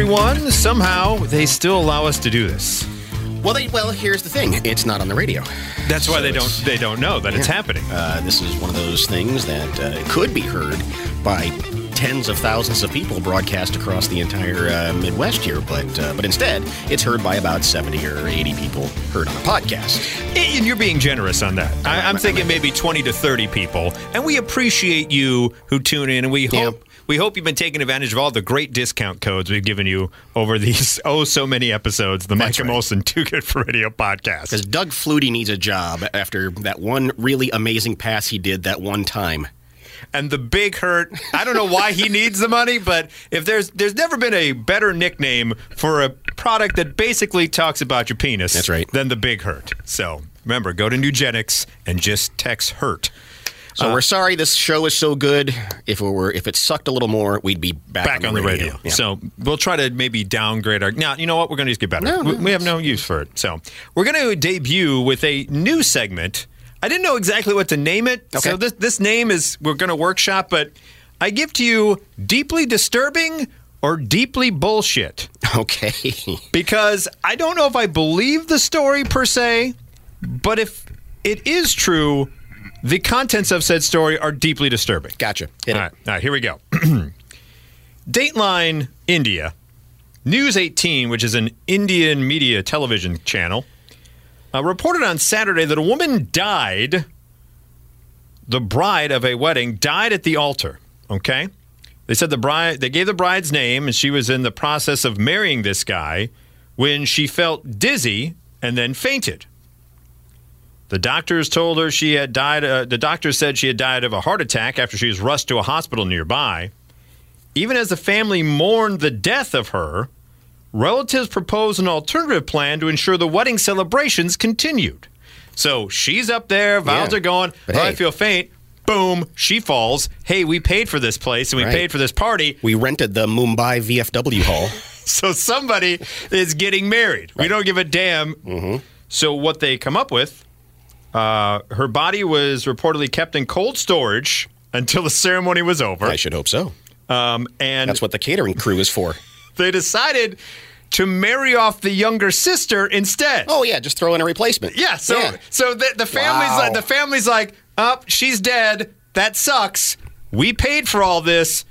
everyone. Somehow they still allow us to do this. Well, they, well, here's the thing. It's not on the radio. That's why So they don't they don't know that it's happening. Uh, this is one of those things that uh, could be heard by tens of thousands of people broadcast across the entire uh, Midwest here, but uh, but instead, it's heard by about 70 or 80 people heard on a podcast. And you're being generous on that. I, I'm thinking maybe 20 to 30 people, and we appreciate you who tune in, and we Yeah. hope we hope you've been taking advantage of all the great discount codes we've given you over these oh so many episodes. The Mike and right. Molson Too Good for Radio podcast. Because Doug Flutie needs a job after that one really amazing pass he did that one time. And the big hurt. I don't know why he needs the money, but if there's there's never been a better nickname for a product that basically talks about your penis. That's right. Than the big hurt. So remember, go to Nugenix and just text hurt. So uh, we're sorry this show is so good. If it were, if it sucked a little more, we'd be back, back on the radio. Yeah. So we'll try to maybe downgrade our. Now, you know what? We're going to just get better. No, no, we, we have no use for it. So we're going to debut with a new segment. I didn't know exactly what to name it. Okay. So this this name is we're going to workshop, but I give to you deeply disturbing or deeply bullshit okay. because I don't know if I believe the story per se, but if it is true, the contents of said story are deeply disturbing. Gotcha. All right, all right, here we go. Dateline India, News 18, which is an Indian media television channel, uh, reported on Saturday that a woman died, the bride of a wedding, died at the altar. Okay? They said the bride, they gave the bride's name, and she was in the process of marrying this guy when she felt dizzy and then fainted. The doctors told her she had died. Uh, the doctor said she had died of a heart attack after she was rushed to a hospital nearby. Even as the family mourned the death of her, relatives proposed an alternative plan to ensure the wedding celebrations continued. So she's up there, vows Yeah. are going. But "Oh, hey. I feel faint. Boom, she falls. Hey, we paid for this place and we Right. paid for this party. We rented the Mumbai VFW hall. So somebody is getting married. We don't give a damn. Mm-hmm. So what they come up with, uh, her body was reportedly kept in cold storage until the ceremony was over. I should hope so. Um, and That's what the catering crew is for. they decided to marry off the younger sister instead. Oh yeah, just throw in a replacement. Yeah, so Yeah. so the, the family's Wow. like the family's like, up, she's dead. That sucks. We paid for all this.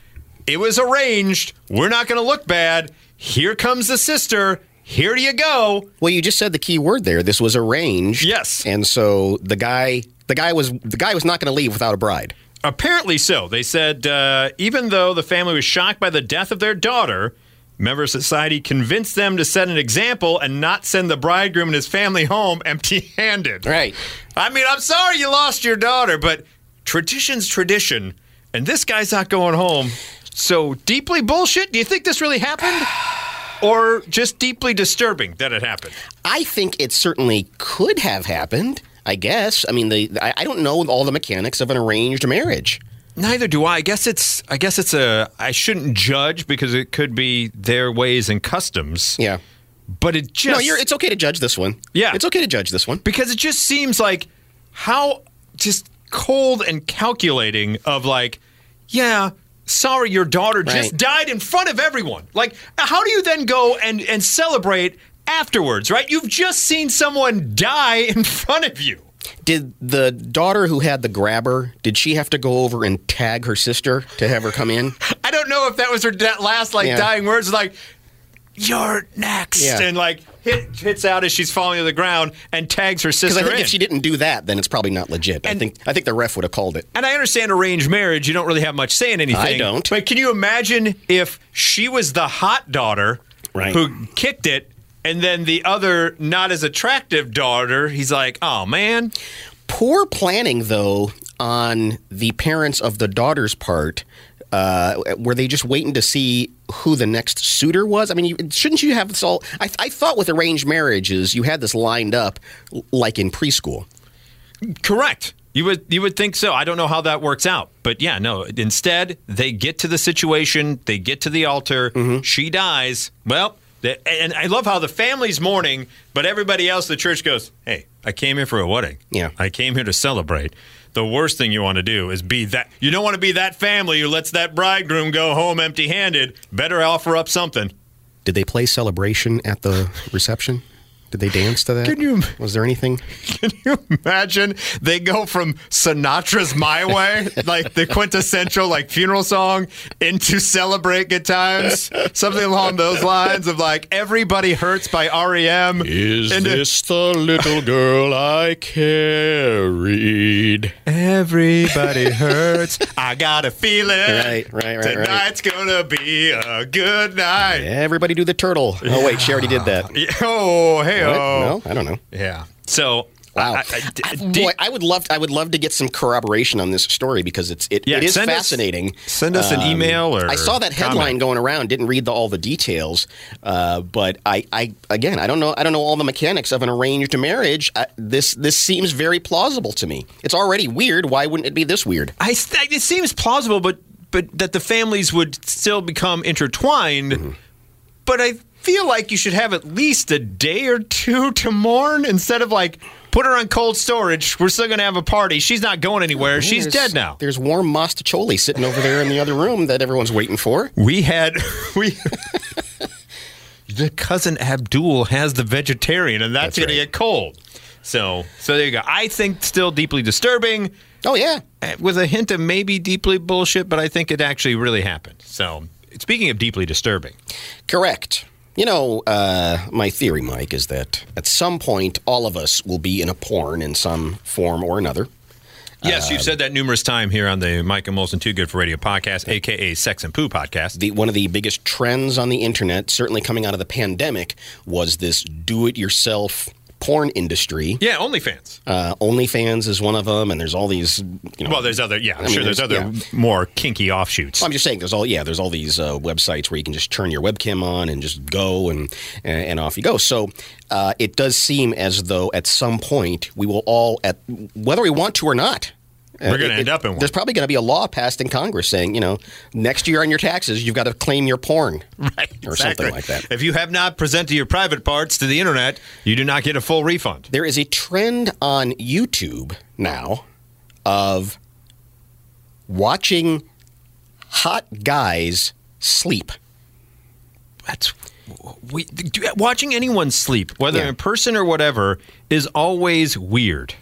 It was arranged. We're not going to look bad. Here comes the sister. Here you go. Well, you just said the key word there. This was arranged. Yes. And so the guy, the guy was, the guy was not going to leave without a bride. Apparently so. They said uh, even though the family was shocked by the death of their daughter, member of society convinced them to set an example and not send the bridegroom and his family home empty-handed. Right. I mean, I'm sorry you lost your daughter, but tradition's tradition, and this guy's not going home. So deeply bullshit. Do you think this really happened, or just deeply disturbing that it happened? I think it certainly could have happened. I guess. I mean, the I, I don't know all the mechanics of an arranged marriage. Neither do I. I guess it's. I guess it's a. I shouldn't judge because it could be their ways and customs. Yeah. But it just. No, you're. It's okay to judge this one. Yeah. It's okay to judge this one. because it just seems like how just cold and calculating of like, yeah, sorry, your daughter just died in front of everyone. Like, how do you then go and and celebrate afterwards? Right? You've just seen someone die in front of you. Did the daughter who had the grabber? Did she have to go over and tag her sister to have her come in? I don't know if that was her last like Yeah. dying words, like "you're next," Yeah. and like hit, hits out as she's falling to the ground and tags her sister. Because I think in. if she didn't do that, then it's probably not legit. I think I think the ref would have called it. And I understand arranged marriage. You don't really have much say in anything. I don't. But can you imagine if she was the hot daughter Right. who kicked it, and then the other not as attractive daughter? He's like, oh man. Poor planning, though, on the parents of the daughter's part. Uh, were they just waiting to see who the next suitor was? I mean, you, shouldn't you have this all? I, I thought with arranged marriages, you had this lined up like in preschool. Correct. You would you would think so. I don't know how that works out, but yeah, no. Instead, they get to the situation, they get to the altar. Mm-hmm. She dies. Well, the, and I love how the family's mourning, but everybody else, the church goes, "Hey, I came here for a wedding. Yeah. I came here to celebrate." The worst thing you want to do is be that. You don't want to be that family who lets that bridegroom go home empty-handed. Better offer up something. Did they play Celebration at the reception? Did they dance to that? Can you- Was there anything? Can you imagine? They go from Sinatra's "My Way," like the quintessential like funeral song, into "Celebrate Good Times," something along those lines of like "Everybody Hurts" by REM. Is into- uh, this the little girl I carried? Everybody hurts. I got a feeling. Right, right, right, right. Tonight's gonna be a good night. Everybody do the turtle. Oh wait, she already did that. Oh, hey, Oh. No, I don't know. Yeah. So, Wow, I- I- d- I- d- boy, I would love to, I would love to get some corroboration on this story because it's it, Yeah, it is us- fascinating. Um, send us an email or I saw that headline comment. going around. Didn't read the, all the details, uh, but I, I again I don't know I don't know all the mechanics of an arranged marriage. This this seems very plausible to me. It's already weird. Why wouldn't it be this weird? I it seems plausible, but but that the families would still become intertwined. Mm-hmm. But I feel like you should have at least a day or two to mourn instead of like put her on cold storage. We're still going to have a party. She's not going anywhere. She's There's- dead now. There's warm mostaccioli sitting over there in the other room that everyone's waiting for. We had we. the cousin Abdul has the vegetarian, and that's, That's going to get cold. So, so there you go. I think still deeply disturbing. Oh yeah, eh, with a hint of maybe deeply bullshit, but I think it actually really happened. So, speaking of deeply disturbing, Correct. You know, uh, my theory, Mike, is that at some point all of us will be in a porn in some form or another. yes, you've said that numerous times here on the Mike and Molson Too Good for Radio podcast, aka Sex and Poo podcast. The, one of the biggest trends on the internet, certainly coming out of the pandemic, was this do-it-yourself porn industry. yeah, OnlyFans. Uh, OnlyFans is one of them, and there's all these. You know, Well, there's other, yeah, I'm I mean, sure there's, there's- other yeah. more kinky offshoots. I'm just saying, there's all yeah, there's all these uh, websites where you can just turn your webcam on and just go and and, and off you go. So uh, it does seem as though at some point we will all, at whether we want to or not. Uh, We're gonna end up in one. There's probably going to be a law passed in Congress saying, you know, next year on your taxes, you've got to claim your porn. right, or something like that. If you have not presented your private parts to the internet, you do not get a full refund. There is a trend on YouTube now of watching hot guys sleep. That's we watching anyone sleep, whether Yeah. in person or whatever, is always weird.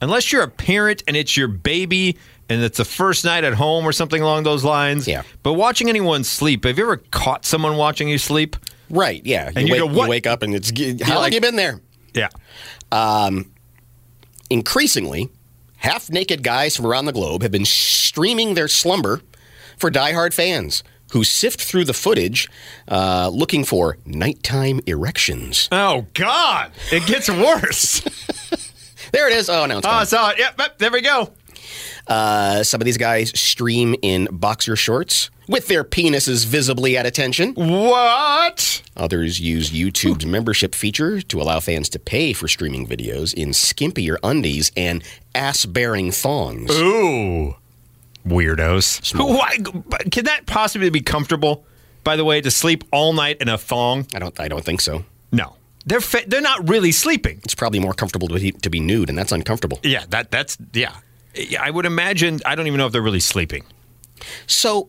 Unless you're a parent and it's your baby and it's the first night at home or something along those lines. Yeah. But watching anyone sleep, have you ever caught someone watching you sleep? Right, yeah. And you wake, go, "What?" wake up and it's how long like- you been there? Yeah. Increasingly, half naked guys from around the globe have been streaming their slumber for diehard fans who sift through the footage uh, looking for nighttime erections. Oh God! It gets worse. There it is. Oh, no, it's oh, gone. I saw it. Yep, yep, there we go. Uh, some of these guys stream in boxer shorts with their penises visibly at attention. What? Others use YouTube's membership feature to allow fans to pay for streaming videos in skimpier undies and ass-bearing thongs. Ooh, weirdos. Who, why, can that possibly be comfortable? By the way, to sleep all night in a thong? I don't. I don't think so. No, they're fa- they're not really sleeping. It's probably more comfortable to be, to be nude, and that's uncomfortable. Yeah, that that's yeah. Yeah, I would imagine. I don't even know if they're really sleeping. So,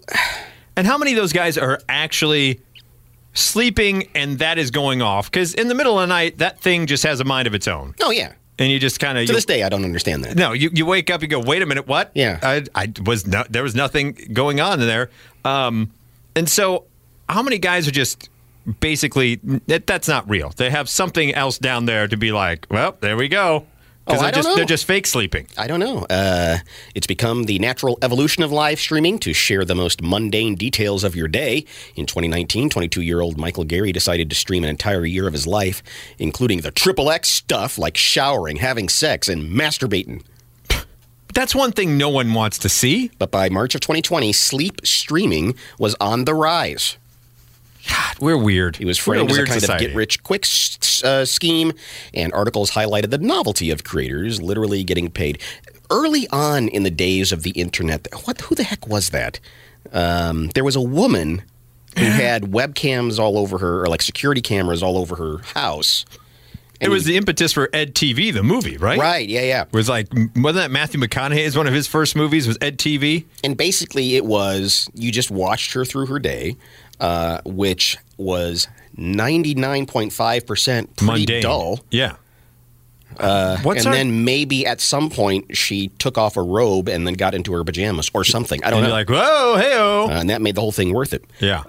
And how many of those guys are actually sleeping and that is going off? Because in the middle of the night, that thing just has a mind of its own, oh yeah. and you just kind of To this day, I don't understand that. No, you, you wake up, you go, wait a minute, what? Yeah. I, I was no, there was nothing going on in there. Um, and so, how many guys are just basically that, that's not real? They have something else down there to be like, well, there we go. Because Oh, they're I don't just know. they're just fake sleeping. I don't know. Uh, it's become the natural evolution of live streaming to share the most mundane details of your day. In 2019, 22 year old Michael Gary decided to stream an entire year of his life, including the triple X stuff like showering, having sex, and masturbating. That's one thing no one wants to see. But by March of 2020, sleep streaming was on the rise. God, we're weird. It was framed as a kind society. of get rich quick uh, scheme, and articles highlighted the novelty of creators literally getting paid. Early on in the days of the internet, what? Who the heck was that? Um, there was a woman who had webcams all over her, or like security cameras all over her house, It was the impetus for Ed TV, the movie, right? right. Yeah, yeah. It was like wasn't that Matthew McConaughey's one of his first movies was Ed TV? And basically, it was you just watched her through her day, uh, which was ninety nine point five percent pretty Mundane. dull. Yeah. Uh, and our, then maybe at some point she took off a robe and then got into her pajamas or something. I don't and know. you're like, whoa, hey uh, and that made the whole thing worth it. Yeah.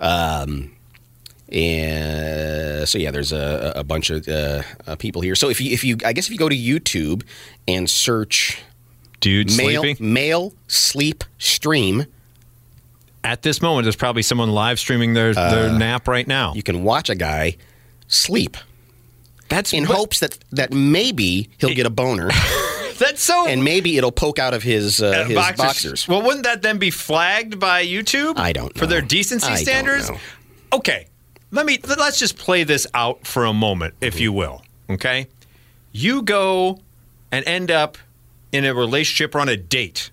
And so yeah, there's a, a bunch of uh, uh, people here. So if you if you I guess if you go to YouTube and search Dude male sleeping. male sleep stream, At this moment, there's probably someone live streaming their, their uh, nap right now. you can watch a guy sleep That's in hopes that that maybe he'll get a boner That's so. and maybe it'll poke out of his uh, uh his boxers. Well, wouldn't that then be flagged by YouTube? I don't For their decency I don't standards? know. Okay. Let me let's just play this out for a moment, if mm-hmm. you will. Okay? You go and end up in a relationship or on a date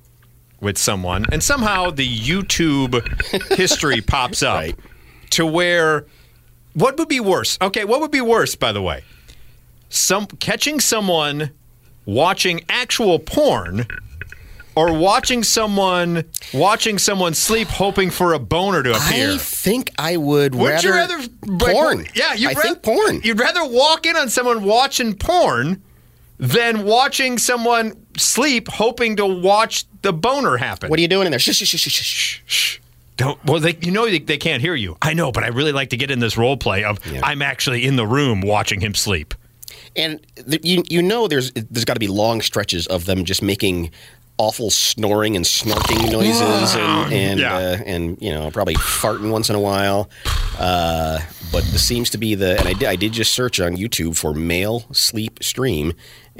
with someone, and somehow the YouTube history pops up Right. to where what would be worse? Okay, what would be worse, by the way? Some catching someone watching actual porn or watching someone watching someone sleep hoping for a boner to appear. I think I would Would rather, you rather porn. yeah, you'd I ra- think porn. You'd rather walk in on someone watching porn than watching someone sleep hoping to watch the boner happen. What are you doing in there? Shh, shh, shh, shh, shh, shh. Don't, well, they, you know they, they can't hear you. I know, but I really like to get in this role play of Yeah. I'm actually in the room watching him sleep. And th- you you know there's there's got to be long stretches of them just making awful snoring and snorking noises and and Yeah. uh, and you know probably farting once in a while. Uh, but this seems to be the and I did I did just search on YouTube for male sleep stream,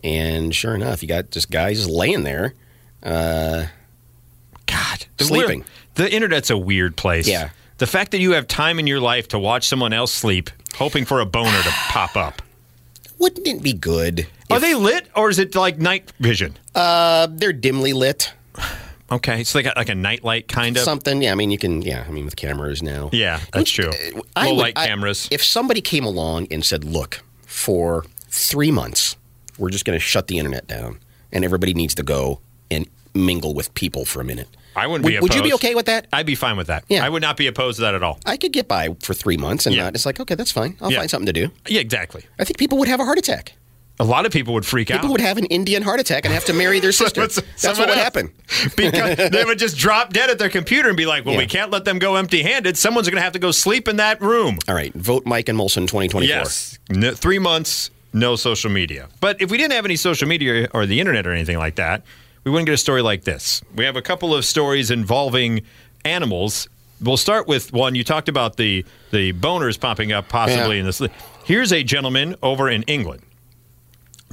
and sure enough, you got just guys just laying there. Uh, God, the Sleeping. weird- the internet's a weird place. Yeah. The fact that you have time in your life to watch someone else sleep, hoping for a boner to pop up. Wouldn't it be good? Are if- they lit or is it like night vision? Uh, they're dimly lit. Okay, so they got like a nightlight kind of. Something, yeah. I mean, you can, yeah. I mean, with cameras now. yeah, that's true. I Low would- light I- cameras. if somebody came along and said, "Look, for three months, we're just going to shut the internet down, and everybody needs to go and mingle with people for a minute," I wouldn't would, be would you be okay with that? I'd be fine with that. Yeah. I would not be opposed to that at all. I could get by for three months and Yeah. not. It's like, okay, that's fine. I'll Yeah. find something to do. Yeah, exactly. I think people would have a heart attack. A lot of people would freak People out. People would have an Indian heart attack and have to marry their sister. That's what would happen. because they would just drop dead at their computer and be like, "Well, Yeah. we can't let them go empty-handed. Someone's going to have to go sleep in that room." All right, vote Mike and Molson 2024. Yes, no, three months, no social media. But if we didn't have any social media or the internet or anything like that, we wouldn't get a story like this. We have a couple of stories involving animals. We'll start with one. You talked about the the boners popping up possibly Yeah. in this. Here's a gentleman over in England.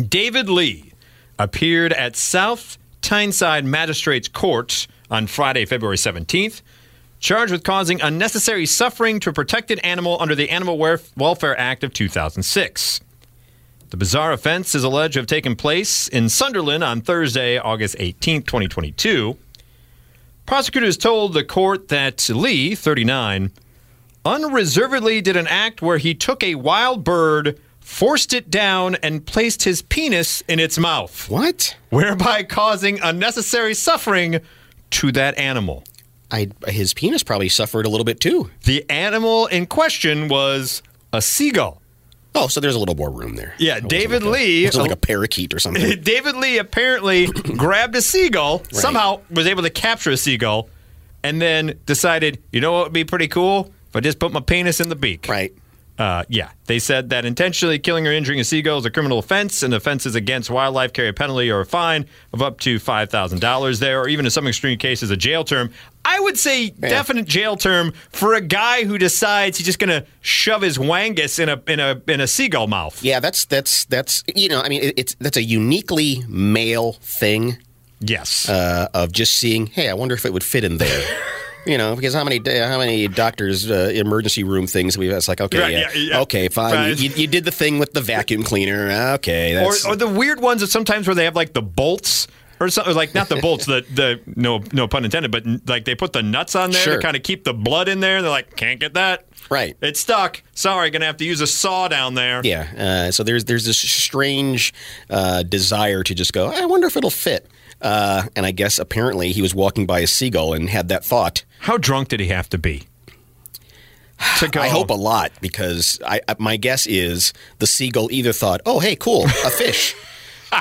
David Lee appeared at South Tyneside Magistrates Court on Friday, February 17th, charged with causing unnecessary suffering to a protected animal under the Animal Welfare Act of 2006. The bizarre offense is alleged to have taken place in Sunderland on Thursday, August 18th, 2022. Prosecutors told the court that Lee, 39, unreservedly did an act where he took a wild bird, forced it down, and placed his penis in its mouth, What? whereby causing unnecessary suffering to that animal. I his penis probably suffered a little bit too. The animal in question was a seagull. Oh, so there's a little more room there. Yeah, David like Lee- it wasn't like uh, a parakeet or something. David Lee apparently grabbed a seagull, somehow was able to capture a seagull, and then decided, you know what would be pretty cool? If I just put my penis in the beak. right. Uh, yeah, they said that intentionally killing or injuring a seagull is a criminal offense, and offenses against wildlife carry a penalty or a fine of up to five thousand dollars there, or even in some extreme cases, a jail term. I would say definite jail term for a guy who decides he's just going to shove his wangus in a in a in a seagull mouth. Yeah, that's that's that's you know, I mean, it, it's that's a uniquely male thing Yes. uh, of just seeing. Hey, I wonder if it would fit in there. you know, because how many how many doctors uh, emergency room things we've? It's like okay, Right, yeah, yeah, yeah. okay, fine. Right. You, you did the thing with the vacuum cleaner. Okay, or, or the weird ones that sometimes where they have like the bolts or something like not the bolts, the the no no pun intended, but like they put the nuts on there Sure. to kind of keep the blood in there. They're like, can't get that. Right. It's stuck. Sorry, gonna have to use a saw down there. Yeah. Uh, so there's there's this strange uh, desire to just go. I wonder if it'll fit. Uh, and I guess apparently he was walking by a seagull and had that thought. How drunk did he have to be? To go. I hope a lot because I, I- my guess is the seagull either thought, "Oh, hey, cool, a fish,"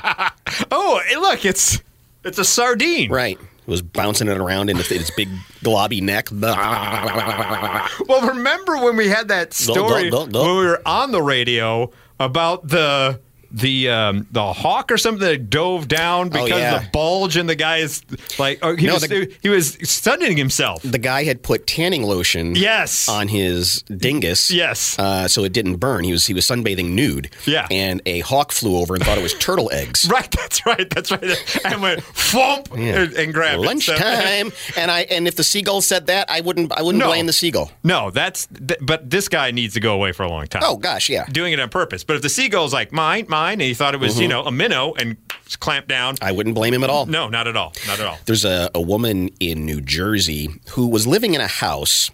Oh, look, it's it's a sardine. right? It was bouncing it around in its, big globby neck. Well, remember when we had that story when we were on the radio about the the um, the hawk or something that dove down because Oh, yeah. the bulge and the guy's like oh, he No, was the- he was stunning himself. the guy had put tanning lotion Yes. on his dingus. Yes. Uh, so it didn't burn. He was he was sunbathing nude. Yeah. And a hawk flew over and thought it was turtle eggs. Right, that's right, that's right. And went thump and, and grabbed it. So- Lunchtime. and I and if the seagull said that, I wouldn't I wouldn't No. blame the seagull. no, that's th- but this guy needs to go away for a long time. Oh gosh, yeah. doing it on purpose. But if the seagull's like mine, mine, and he thought it was Mm-hmm. you know a minnow and clamped down, I wouldn't blame him at all. no, not at all, not at all. There's a, a woman in New Jersey who was living in a house,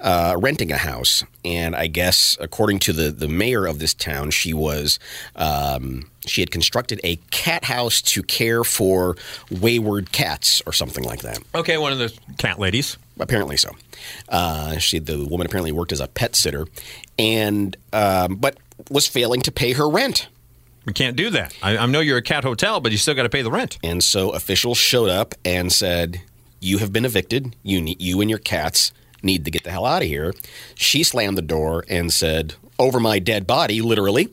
uh, renting a house, and I guess according to the the mayor of this town, she was um, she had constructed a cat house to care for wayward cats or something like that. Okay, one of the cat ladies. Apparently so. Uh, she the woman apparently worked as a pet sitter, and um, but was failing to pay her rent. We can't do that. I, I know you're a cat hotel, but you still got to pay the rent. And so officials showed up and said, "You have been evicted. You need, you and your cats need to get the hell out of here." She slammed the door and said, "Over my dead body, literally,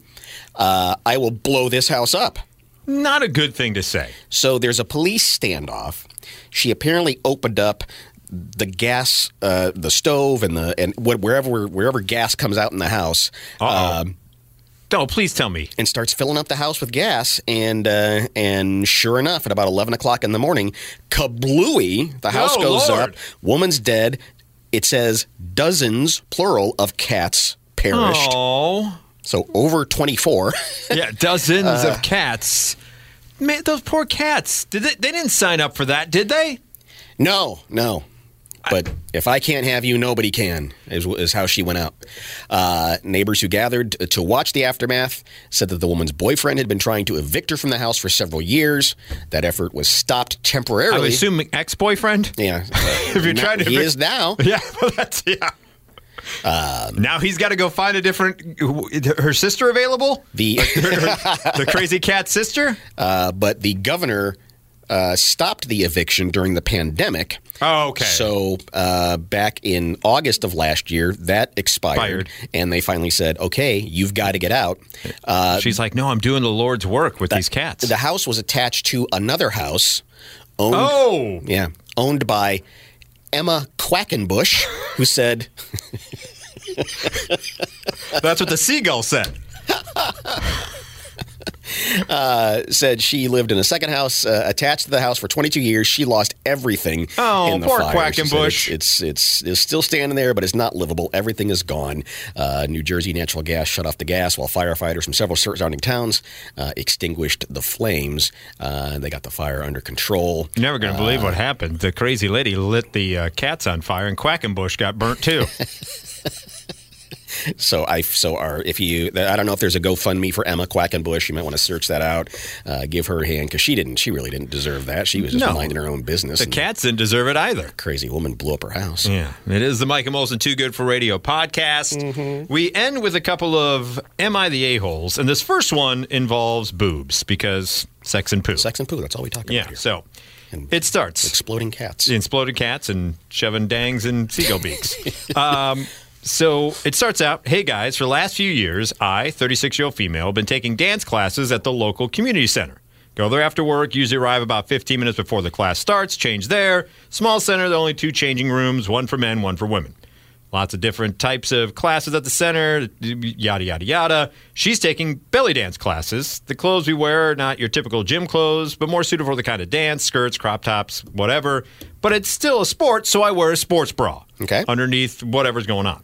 uh, I will blow this house up." Not a good thing to say. So there's a police standoff. She apparently opened up the gas, uh, the stove, and the and wherever wherever gas comes out in the house. Um, No, please tell me. and starts filling up the house with gas. And uh, and sure enough, at about eleven o'clock in the morning, kablooey! The house Oh, goes Lord. up. Woman's dead. It says dozens, plural, of cats perished. Oh, So over twenty four. yeah, dozens Uh. of cats. Man, those poor cats. Did they, they didn't sign up for that, did they? no, no. But if I can't have you, nobody can, is, is how she went out. Uh, neighbors who gathered to watch the aftermath said that the woman's boyfriend had been trying to evict her from the house for several years. That effort was stopped temporarily. I'm temporarily. assuming ex-boyfriend. Yeah. If you're trying to he evict- is now. Yeah, that's yeah. Um, now he's got to go find a different. Her sister available? The the crazy cat sister? uh, but the governor uh, stopped the eviction during the pandemic. Oh, okay. So uh, back in August of last year, that expired, Expired. and they finally said, "Okay, you've got to get out." Uh, She's like, no, I'm doing the Lord's work with these cats. the house was attached to another house owned, oh, yeah, owned by Emma Quackenbush, who said, that's what the seagull said. said she lived in a second house uh, attached to the house for 22 years. She lost everything. Oh, in the poor fire. Quackenbush. It's, it's it's it's still standing there, but it's not livable. Everything is gone. Uh, New Jersey Natural Gas shut off the gas while firefighters from several surrounding towns uh, extinguished the flames. Uh, they got the fire under control. You're never going to believe what happened. The crazy lady lit the uh, cats on fire, and Quackenbush got burnt too. So I so our if you I don't know if there's a GoFundMe for Emma Quackenbush. You might want to search that out. Uh, give her a hand because she didn't. She really didn't deserve that. She was just No. minding her own business. the cats didn't deserve it either. crazy woman blew up her house. Yeah, it is the Mike and Molson Too Good for Radio podcast. We end with a couple of Am I the A-holes? And this first one involves boobs because sex and poo. Sex and poo. That's all we talk about yeah, here. so it starts. Exploding cats. exploding cats and shoving dangs and seagull beaks. um, so it starts out, hey guys, for the last few years, I, 36 year old female, have been taking dance classes at the local community center. Go there after work, usually arrive about 15 minutes before the class starts, change there. Small center, there are only two changing rooms, one for men, one for women. Lots of different types of classes at the center, yada, yada, yada. She's taking belly dance classes. The clothes we wear are not your typical gym clothes, but more suited for the kind of dance, skirts, crop tops, whatever. But it's still a sport, so I wear a sports bra Okay. underneath whatever's going on.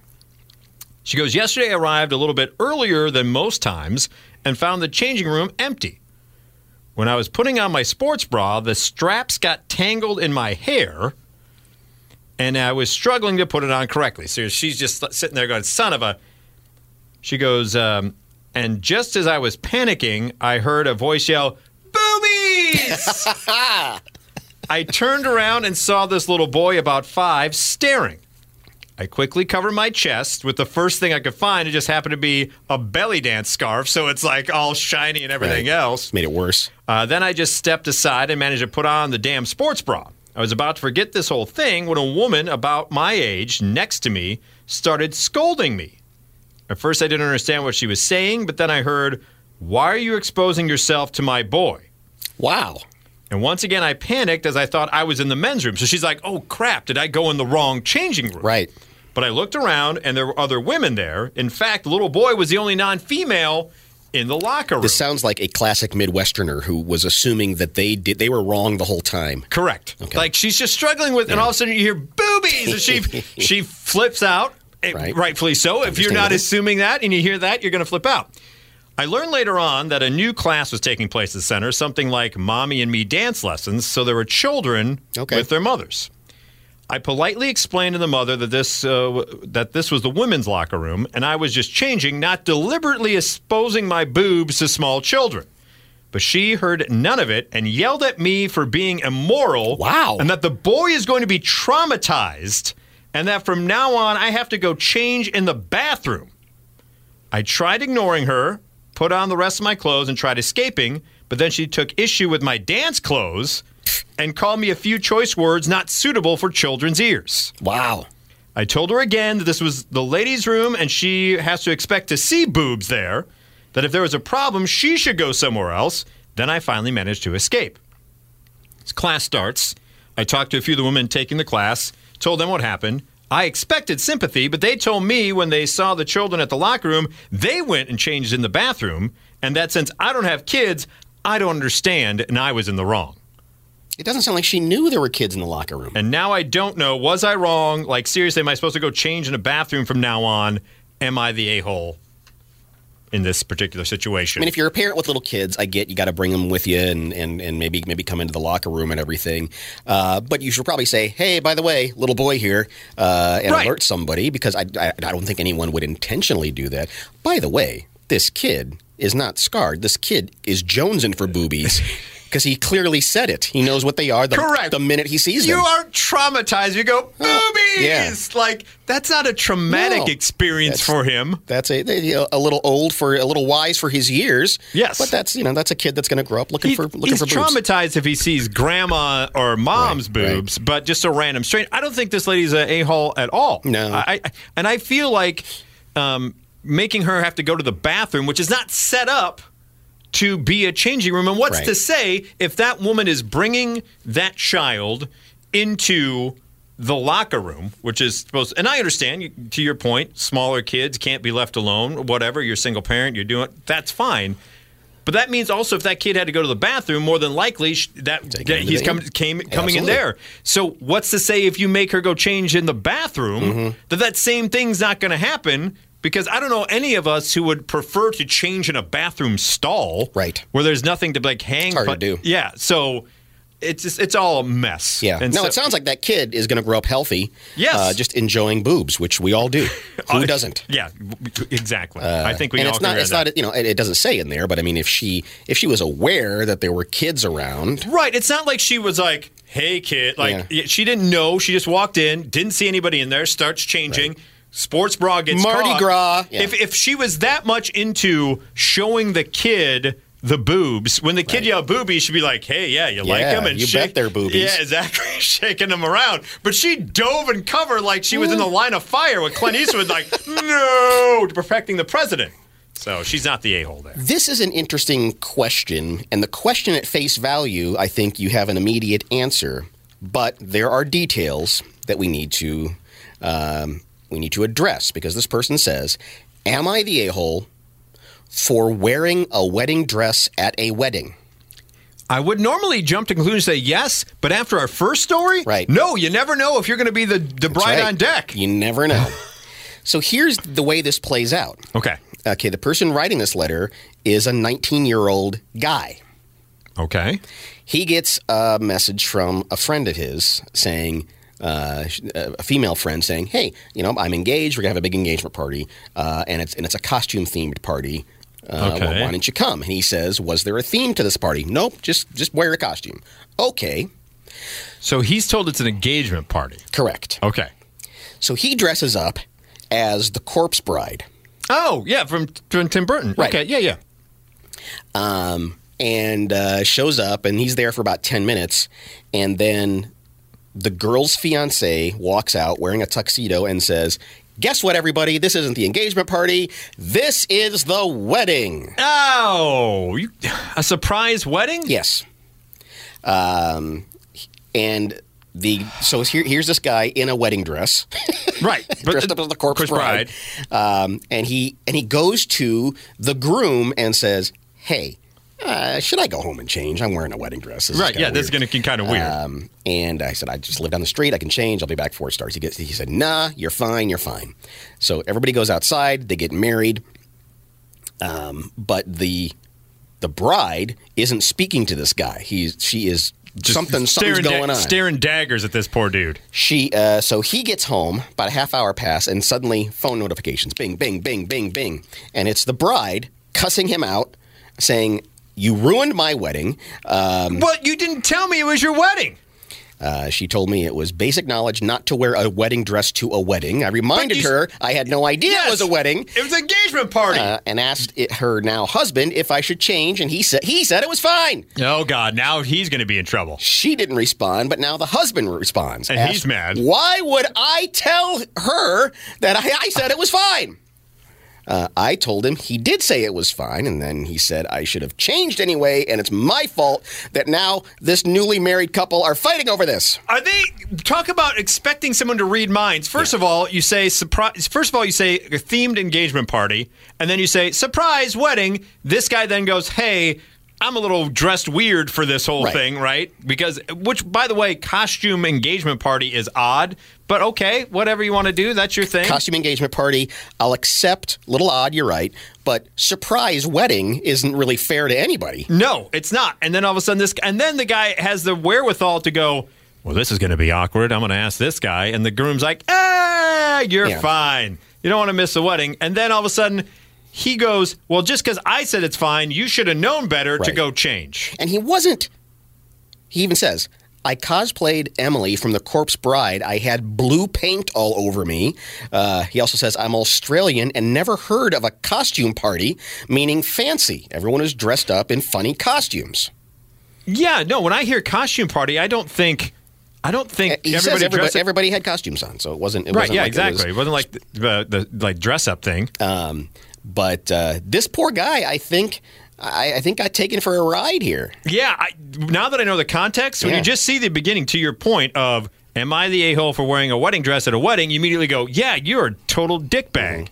She goes, Yesterday I arrived a little bit earlier than most times and found the changing room empty. When I was putting on my sports bra, the straps got tangled in my hair and I was struggling to put it on correctly. So she's just sitting there going, son of a. She goes, um, and just as I was panicking, I heard a voice yell, Boobies! I turned around and saw this little boy about five staring. I quickly covered my chest with the first thing I could find. It just happened to be a belly dance scarf, so it's like all shiny and everything Right. else. Made it worse. Uh, then I just stepped aside and managed to put on the damn sports bra. I was about to forget this whole thing when a woman about my age next to me started scolding me. At first, I didn't understand what she was saying, but then I heard, Why are you exposing yourself to my boy? Wow. And once again, I panicked as I thought I was in the men's room. So she's like, Oh crap, did I go in the wrong changing room? Right. But I looked around and there were other women there. In fact, the little boy was the only non female in the locker room. This sounds like a classic Midwesterner who was assuming that they did they were wrong the whole time. Correct. Okay. Like she's just struggling with, and all of a sudden you hear boobies, and she she flips out. Right. Rightfully so. If you're not assuming that and you hear that, you're going to flip out. I learned later on that a new class was taking place at the center, something like mommy and me dance lessons. So there were children Okay. with their mothers. I politely explained to the mother that this uh, that this was the women's locker room, and I was just changing, not deliberately exposing my boobs to small children. But she heard none of it and yelled at me for being immoral. Wow. And that the boy is going to be traumatized, and that from now on I have to go change in the bathroom. I tried ignoring her, put on the rest of my clothes, and tried escaping, but then she took issue with my dance clothes and called me a few choice words not suitable for children's ears. Wow. I told her again that this was the ladies' room and she has to expect to see boobs there, that if there was a problem, she should go somewhere else. Then I finally managed to escape. As class starts, I talked to a few of the women taking the class, told them what happened. I expected sympathy, but they told me when they saw the children at the locker room, they went and changed in the bathroom, and that since I don't have kids, I don't understand, and I was in the wrong. It doesn't sound like she knew there were kids in the locker room. And now I don't know. Was I wrong? Like, seriously, am I supposed to go change in a bathroom from now on? Am I the a hole in this particular situation? I mean, if you're a parent with little kids, I get you got to bring them with you and, and, and maybe maybe come into the locker room and everything. Uh, but you should probably say, "Hey, by the way, little boy here," uh, and Right. alert somebody because I, I I don't think anyone would intentionally do that. By the way, this kid is not scarred. This kid is jonesing for boobies because he clearly said it. He knows what they are the, Correct. the minute he sees you them. You are traumatized. You go, boobies! yeah. Like, that's not a traumatic No. experience for him. That's a, a little old for a little wise for his years. Yes. but that's you know that's a kid that's going to grow up looking He- for looking he's for boobs. traumatized if he sees grandma or mom's Right, right. boobs, but just a random stranger. I don't think this lady's a a hole at all. No. I, I and I feel like um, making her have to go to the bathroom, which is not set up to be a changing room. And what's Right. to say if that woman is bringing that child into the locker room, which is supposed, and I understand to your point, smaller kids can't be left alone. Whatever, you're a single parent, you're doing that's fine. But that means also if that kid had to go to the bathroom, more than likely that, that he's coming came, coming in there. So what's to say if you make her go change in the bathroom Mm-hmm. that that same thing's not going to happen? Because I don't know any of us who would prefer to change in a bathroom stall, Right. Where there's nothing to like hang. hard to do. Yeah, so it's just, it's all a mess. Yeah. And no, so- it sounds like that kid is going to grow up healthy. Yes. Uh, just enjoying boobs, which we all do. Who doesn't? Yeah, exactly. I think we and all it's not. It's on not. that. You know, it, it doesn't say in there, but I mean, if she if she was aware that there were kids around, Right. It's not like she was like, "Hey, kid." Like she didn't know. She just walked in, didn't see anybody in there, starts changing. Sports bra gets Mardi caught. Gras. Yeah. If if she was that much into showing the kid the boobs, when the kid Right. yelled boobies, she'd be like, "Hey, yeah, you like them?" And you shake, bet they're boobies. Yeah, exactly, shaking them around. But she dove and covered like she was in the line of fire with Clint Eastwood, like, "No," to protecting the president. So she's not the a hole there. this is an interesting question, and the question at face value, I think you have an immediate answer, but there are details that we need to um, we need to address because this person says, "Am I the a hole for wearing a wedding dress at a wedding?" I would normally jump to conclusion and say yes, but after our first story, Right. No, you never know if you're going to be the the bride Right. on deck. You never know. so here's the way this plays out. Okay. Okay, the person writing this letter is a 19 year old guy. Okay. He gets a message from a friend of his saying, uh, a female friend saying, "Hey, you know, I'm engaged. We're gonna have a big engagement party, uh, and it's and it's a costume themed party. Uh, Okay. why don't you come?" And he says, "Was there a theme to this party? Nope. Just just wear a costume. Okay, So he's told it's an engagement party. correct. Okay. So he dresses up as the corpse bride." Oh, yeah, from, from Tim Burton. Right. Okay, yeah, yeah. um, and uh, shows up, and he's there for about 10 minutes. And then the girl's fiance walks out wearing a tuxedo and says, Guess what, everybody? This isn't the engagement party. This is the wedding. Oh, you, a surprise wedding? Yes. Um, and the so here, here's this guy in a wedding dress, Right. dressed up as the corpse bride, Um, and he and he goes to the groom and says, "Hey, uh, should I go home and change? I'm wearing a wedding dress." This Right, yeah, this is going to get kind of weird. Um, and I said, I just live down the street. I can change. I'll be back before it starts. He, gets, he said, Nah, you're fine. You're fine. So everybody goes outside. They get married. Um, but the the bride isn't speaking to this guy. He's she is something something's staring da- going on. Staring daggers at this poor dude. She uh, so he gets home about a half hour pass, and suddenly phone notifications, bing, bing, bing, bing, bing, and it's the bride cussing him out, saying, "You ruined my wedding." Um, But you didn't tell me it was your wedding. Uh, she told me it was basic knowledge not to wear a wedding dress to a wedding. I reminded you- her I had no idea it was a wedding, It was an engagement party. uh, and asked it, her now husband if I should change, and he said he said it was fine. oh, God. Now he's going to be in trouble. She didn't respond, but now the husband responds, And he's mad. Why would I tell her that I, I said it was fine? Uh, I told him he did say it was fine, and then he said I should have changed anyway, and it's my fault that now this newly married couple are fighting over this. Are they talk about expecting someone to read minds? First of all, you say surprise. First of all, you say a themed engagement party, and then you say surprise wedding. This guy then goes, "Hey, I'm a little dressed weird for this whole Right. thing, right?" Because, which, by the way, costume engagement party is odd, but okay, whatever you want to do, that's your thing. costume engagement party. I'll accept. Little odd, you're right. But surprise wedding isn't really fair to anybody. No, it's not. And then all of a sudden, this, and then the guy has the wherewithal to go. Well, this is going to be awkward. I'm going to ask this guy, and the groom's like, "Ah, you're Yeah. fine. You don't want to miss the wedding." And then all of a sudden, he goes, "Well, just because I said it's fine, you should have known better to go change." And he wasn't. He even says, I cosplayed Emily from The Corpse Bride. I had blue paint all over me. Uh, he also says, I'm Australian and never heard of a costume party, meaning fancy. Everyone is dressed up in funny costumes. Yeah, no. When I hear costume party, I don't think, I don't think He says everybody everybody, dressed everybody had costumes on, so it wasn't. It Right? wasn't Yeah, like it was- exactly. It, wasn't like the, the, the like dress up thing. um, but uh, this poor guy, I think, I, I think got taken for a ride here. Yeah, I, now that I know the context, when Yeah. you just see the beginning, to your point of, am I the a hole for wearing a wedding dress at a wedding? You immediately go, yeah, you're a total dickbag.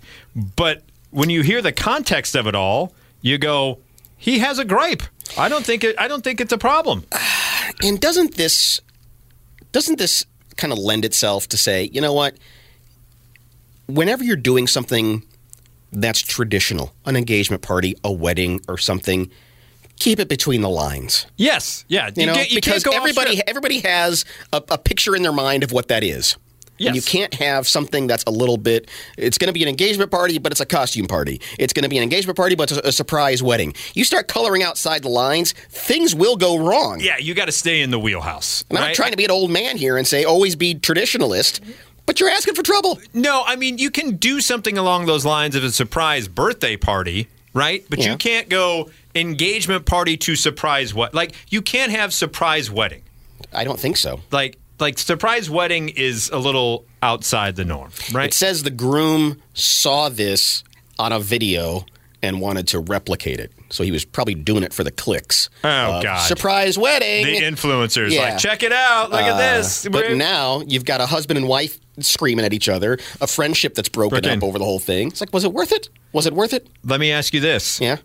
But when you hear the context of it all, you go, he has a gripe. I don't think it. I don't think it's a problem. And doesn't this doesn't this kind of lend itself to say, you know what? Whenever you're doing something that's traditional, an engagement party, a wedding, or something, keep it between the lines. Yes, yeah. You, know, get- can't because everybody everybody has a, a picture in their mind of what that is. And you can't have something that's a little bit. It's going to be an engagement party, but it's a costume party. It's going to be an engagement party, but it's a, a surprise wedding. You start coloring outside the lines, things will go wrong. Yeah, you got to stay in the wheelhouse. And I'm right? not trying to be an old man here and say always be traditionalist, mm-hmm. But you're asking for trouble. No, I mean you can do something along those lines of a surprise birthday party, right? But Yeah. you can't go engagement party to surprise what? Like you can't have surprise wedding. I don't think so. Like like surprise wedding is a little outside the norm, right? It says the groom saw this on a video and wanted to replicate it. So he was probably doing it for the clicks. Oh, Uh, God. Surprise wedding. the influencers Yeah. like check it out, look at this. Uh, but We're- now you've got a husband and wife screaming at each other, a friendship that's broken Broken. up over the whole thing. It's like, was it worth it? Was it worth it? Let me ask you this. Yeah.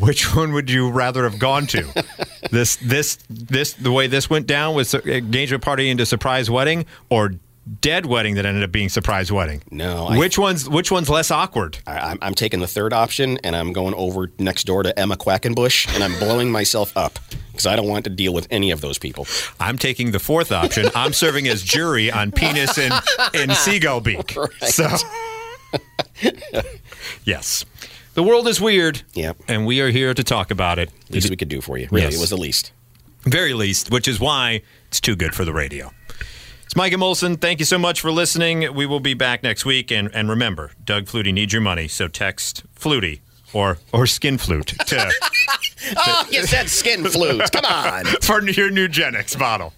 Which one would you rather have gone to? this this this the way this went down with engagement party into surprise wedding or dead wedding that ended up being surprise wedding? No, I- which one's which one's less awkward? I, I'm, I'm taking the third option, and I'm going over next door to Emma Quackenbush, and I'm blowing myself up because I don't want to deal with any of those people. I'm taking the fourth option. I'm serving as jury on penis and, and seagull beak. So, yes, the world is weird. Yep. and we are here to talk about it. Least we could do for you. Really, Yes. it was the least. very least, which is why it's too good for the radio. It's Molson. Thank you so much for listening. We will be back next week. And, and remember, Doug Flutie needs your money. So text Flutie or, or Skin Flute to, Oh, you said skin flutes. Come on. for your X bottle.